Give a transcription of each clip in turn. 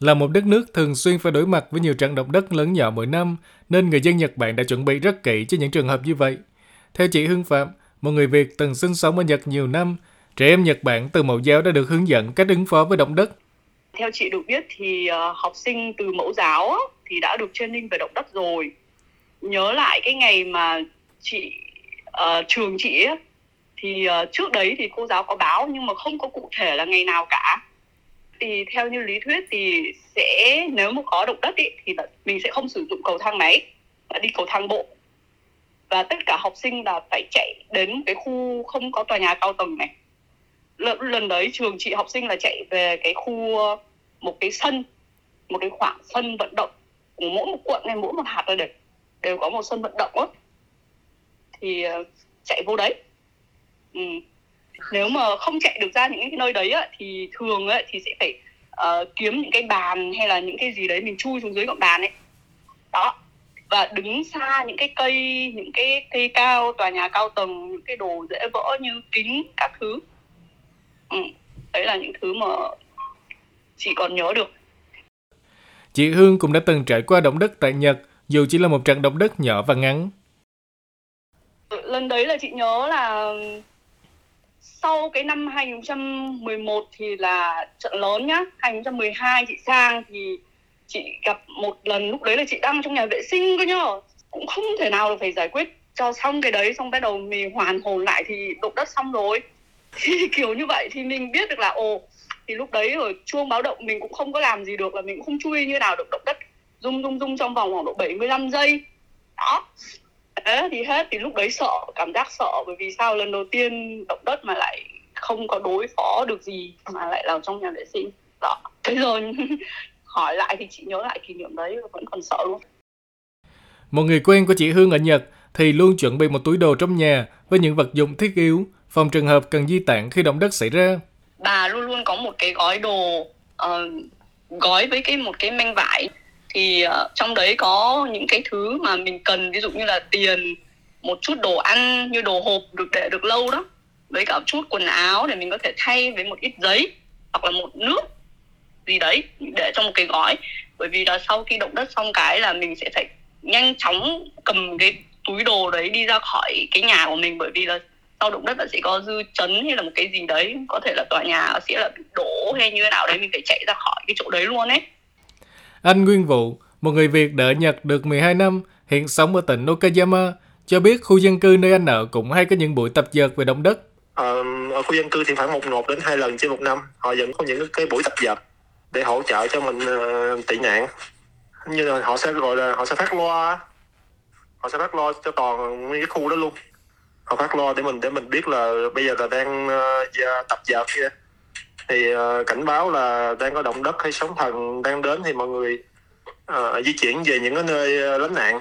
Là một đất nước thường xuyên phải đối mặt với nhiều trận động đất lớn nhỏ mỗi năm, nên người dân Nhật Bản đã chuẩn bị rất kỹ cho những trường hợp như vậy. Theo chị Hương Phạm, một người Việt từng sinh sống ở Nhật nhiều năm, trẻ em Nhật Bản từ mẫu giáo đã được hướng dẫn cách ứng phó với động đất. Theo chị được biết thì ờ, học sinh từ mẫu giáo thì đã được training về động đất rồi. Nhớ lại cái ngày mà chị uh, trường chị ấy, thì uh, trước đấy thì cô giáo có báo nhưng mà không có cụ thể là ngày nào cả thì theo như lý thuyết thì sẽ nếu mà có động đất ý, thì là mình sẽ không sử dụng cầu thang máy mà đi cầu thang bộ. Và tất cả học sinh là phải chạy đến cái khu không có tòa nhà cao tầng này. Lần, lần đấy trường chị học sinh là chạy về cái khu một cái sân một cái khoảng sân vận động của mỗi một quận này mỗi một hạt là đều đều có một sân vận động á. Thì ờ, chạy vô đấy. Ừ nếu mà không chạy được ra những cái nơi đấy á, thì thường á, thì sẽ phải uh, kiếm những cái bàn hay là những cái gì đấy mình chui xuống dưới gọn bàn ấy. Đó. Và đứng xa những cái cây những cái cây cao tòa nhà cao tầng những cái đồ dễ vỡ như kính các thứ. Ừ. đấy là những thứ mà chị còn nhớ được. Chị Hương cũng đã từng trải qua động đất tại Nhật dù chỉ là một trận động đất nhỏ và ngắn. Lần đấy là chị nhớ là sau cái năm 2011 thì là trận lớn nhá. 2012 chị sang thì chị gặp một lần, lúc đấy là chị đang trong nhà vệ sinh cơ nhá cũng không thể nào được phải giải quyết cho xong cái đấy, xong bắt đầu mình hoàn hồn lại thì động đất xong rồi. Thì kiểu như vậy thì mình biết được là, ồ, thì lúc đấy ở chuông báo động mình cũng không có làm gì được là mình cũng không chui như nào được. Động đất rung rung rung trong vòng khoảng độ 75 giây. Đó thế thì hết thì lúc đấy sợ cảm giác sợ bởi vì sao lần đầu tiên động đất mà lại không có đối phó được gì mà lại vào trong nhà vệ sinh. Đó thế rồi hỏi lại thì chị nhớ lại kỷ niệm đấy vẫn còn sợ luôn. Một người quen của chị Hương ở Nhật thì luôn chuẩn bị một túi đồ trong nhà với những vật dụng thiết yếu phòng trường hợp cần di tản khi động đất xảy ra. Bà luôn luôn có một cái gói đồ uh, gói với cái một cái manh vải thì uh, trong đấy có những cái thứ mà mình cần ví dụ như là tiền một chút đồ ăn như đồ hộp được để được lâu đó với cả chút quần áo để mình có thể thay với một ít giấy hoặc là một nước gì đấy để trong một cái gói. Bởi vì là sau khi động đất xong cái là mình sẽ phải nhanh chóng cầm cái túi đồ đấy đi ra khỏi cái nhà của mình bởi vì là sau động đất là sẽ có dư chấn hay là một cái gì đấy có thể là tòa nhà sẽ là bị đổ hay như thế nào đấy mình phải chạy ra khỏi cái chỗ đấy luôn ấy anh Nguyên Vũ, một người Việt đã Nhật được 12 năm, hiện sống ở tỉnh Okayama, cho biết khu dân cư nơi anh ở cũng hay có những buổi tập dượt về động đất. Ờ, ở khu dân cư thì khoảng một một đến hai lần trên một năm, họ vẫn có những cái buổi tập dượt để hỗ trợ cho mình uh, tị nạn. Như là họ sẽ gọi là họ sẽ phát loa, họ sẽ phát loa cho toàn nguyên cái khu đó luôn. Họ phát loa để mình để mình biết là bây giờ là đang uh, tập dượt kia thì uh, cảnh báo là đang có động đất hay sóng thần đang đến thì mọi người uh, di chuyển về những cái nơi uh, lánh nạn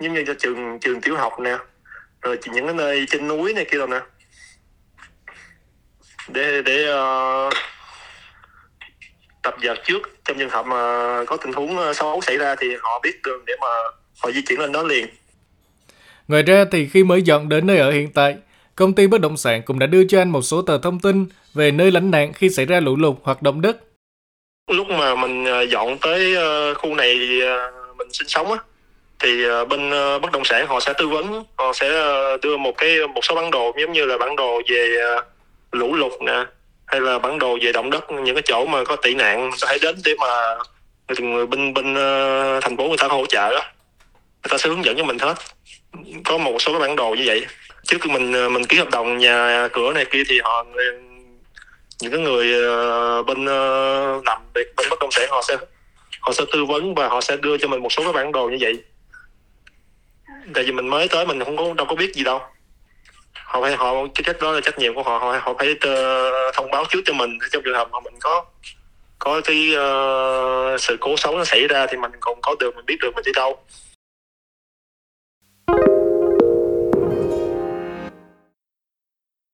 giống như cho trường trường tiểu học nè rồi những cái nơi trên núi này kia rồi nè để để uh, tập dượt trước trong trường hợp mà có tình huống xấu xảy ra thì họ biết đường để mà họ di chuyển lên đó liền. Ngoài ra thì khi mới dọn đến nơi ở hiện tại, công ty bất động sản cũng đã đưa cho anh một số tờ thông tin về nơi lánh nạn khi xảy ra lũ lụt hoặc động đất. Lúc mà mình à, dọn tới à, khu này à, mình sinh sống á, thì bên bất động sản họ sẽ tư vấn, họ sẽ đưa một cái một số bản đồ giống như là bản đồ về lũ lụt nè, hay là bản đồ về động đất những cái chỗ mà có tị nạn hãy đến để mà người bên bên thành phố người ta hỗ trợ đó. Người ta sẽ hướng dẫn cho mình hết. Có một số cái bản đồ như vậy trước khi mình ờ, mình ký hợp đồng nhà cửa này kia thì họ ờ, những cái người ờ, bên làm việc bên bất động sản họ sẽ họ sẽ tư vấn và họ sẽ đưa cho mình một số cái bản đồ như vậy. Tại vì mình mới tới mình không có đâu có biết gì đâu. Họ phải họ cái trách đó là trách nhiệm của họ họ, họ phải thông báo trước cho mình trong trường hợp mà mình có có cái uh, sự cố xấu nó xảy ra thì mình còn có được mình biết được mình đi đâu.